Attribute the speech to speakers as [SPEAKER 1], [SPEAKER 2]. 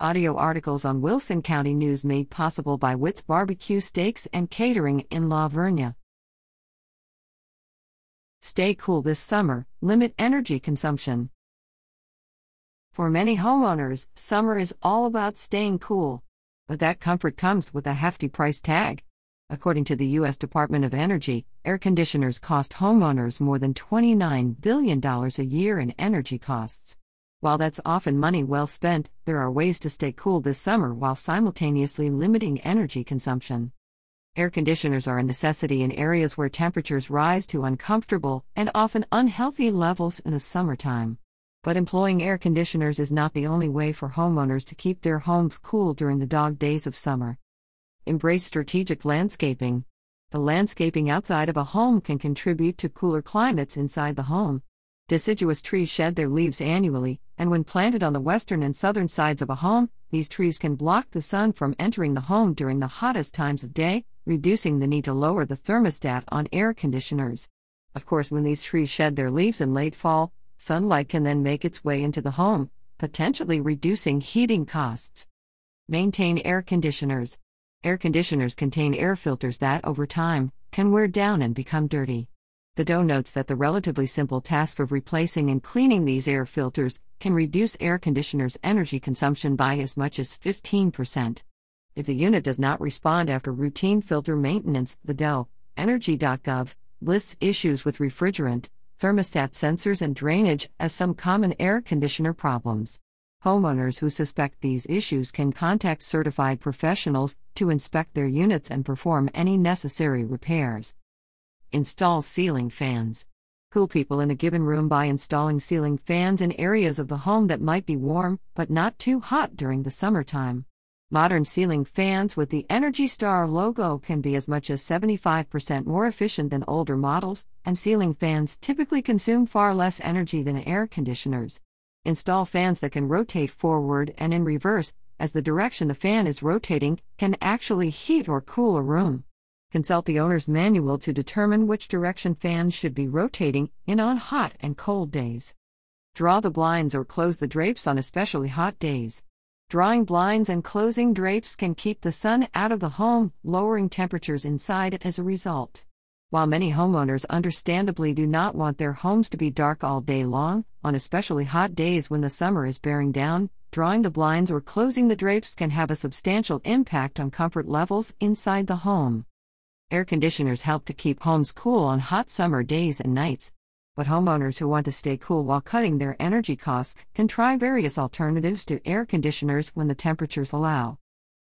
[SPEAKER 1] Audio articles on Wilson County News made possible by Witt's Barbecue Steaks and Catering in La Vernia. Stay cool this summer, limit energy consumption. For many homeowners, summer is all about staying cool. But that comfort comes with a hefty price tag. According to the U.S. Department of Energy, air conditioners cost homeowners more than $29 billion a year in energy costs. While that's often money well spent, there are ways to stay cool this summer while simultaneously limiting energy consumption. Air conditioners are a necessity in areas where temperatures rise to uncomfortable and often unhealthy levels in the summertime. But employing air conditioners is not the only way for homeowners to keep their homes cool during the dog days of summer. Embrace strategic landscaping. The landscaping outside of a home can contribute to cooler climates inside the home. Deciduous trees shed their leaves annually, and when planted on the western and southern sides of a home, these trees can block the sun from entering the home during the hottest times of day, reducing the need to lower the thermostat on air conditioners. Of course, when these trees shed their leaves in late fall, sunlight can then make its way into the home, potentially reducing heating costs. Maintain air conditioners. Air conditioners contain air filters that, over time, can wear down and become dirty. The DOE notes that the relatively simple task of replacing and cleaning these air filters can reduce air conditioners' energy consumption by as much as 15%. If the unit does not respond after routine filter maintenance, the DOE, energy.gov, lists issues with refrigerant, thermostat sensors, and drainage as some common air conditioner problems. Homeowners who suspect these issues can contact certified professionals to inspect their units and perform any necessary repairs. Install ceiling fans. Cool people in a given room by installing ceiling fans in areas of the home that might be warm, but not too hot during the summertime. Modern ceiling fans with the Energy Star logo can be as much as 75% more efficient than older models, and ceiling fans typically consume far less energy than air conditioners. Install fans that can rotate forward and in reverse, as the direction the fan is rotating can actually heat or cool a room. Consult the owner's manual to determine which direction fans should be rotating in on hot and cold days. Draw the blinds or close the drapes on especially hot days. Drawing blinds and closing drapes can keep the sun out of the home, lowering temperatures inside it as a result. While many homeowners understandably do not want their homes to be dark all day long, on especially hot days when the summer is bearing down, drawing the blinds or closing the drapes can have a substantial impact on comfort levels inside the home. Air conditioners help to keep homes cool on hot summer days and nights. But homeowners who want to stay cool while cutting their energy costs can try various alternatives to air conditioners when the temperatures allow.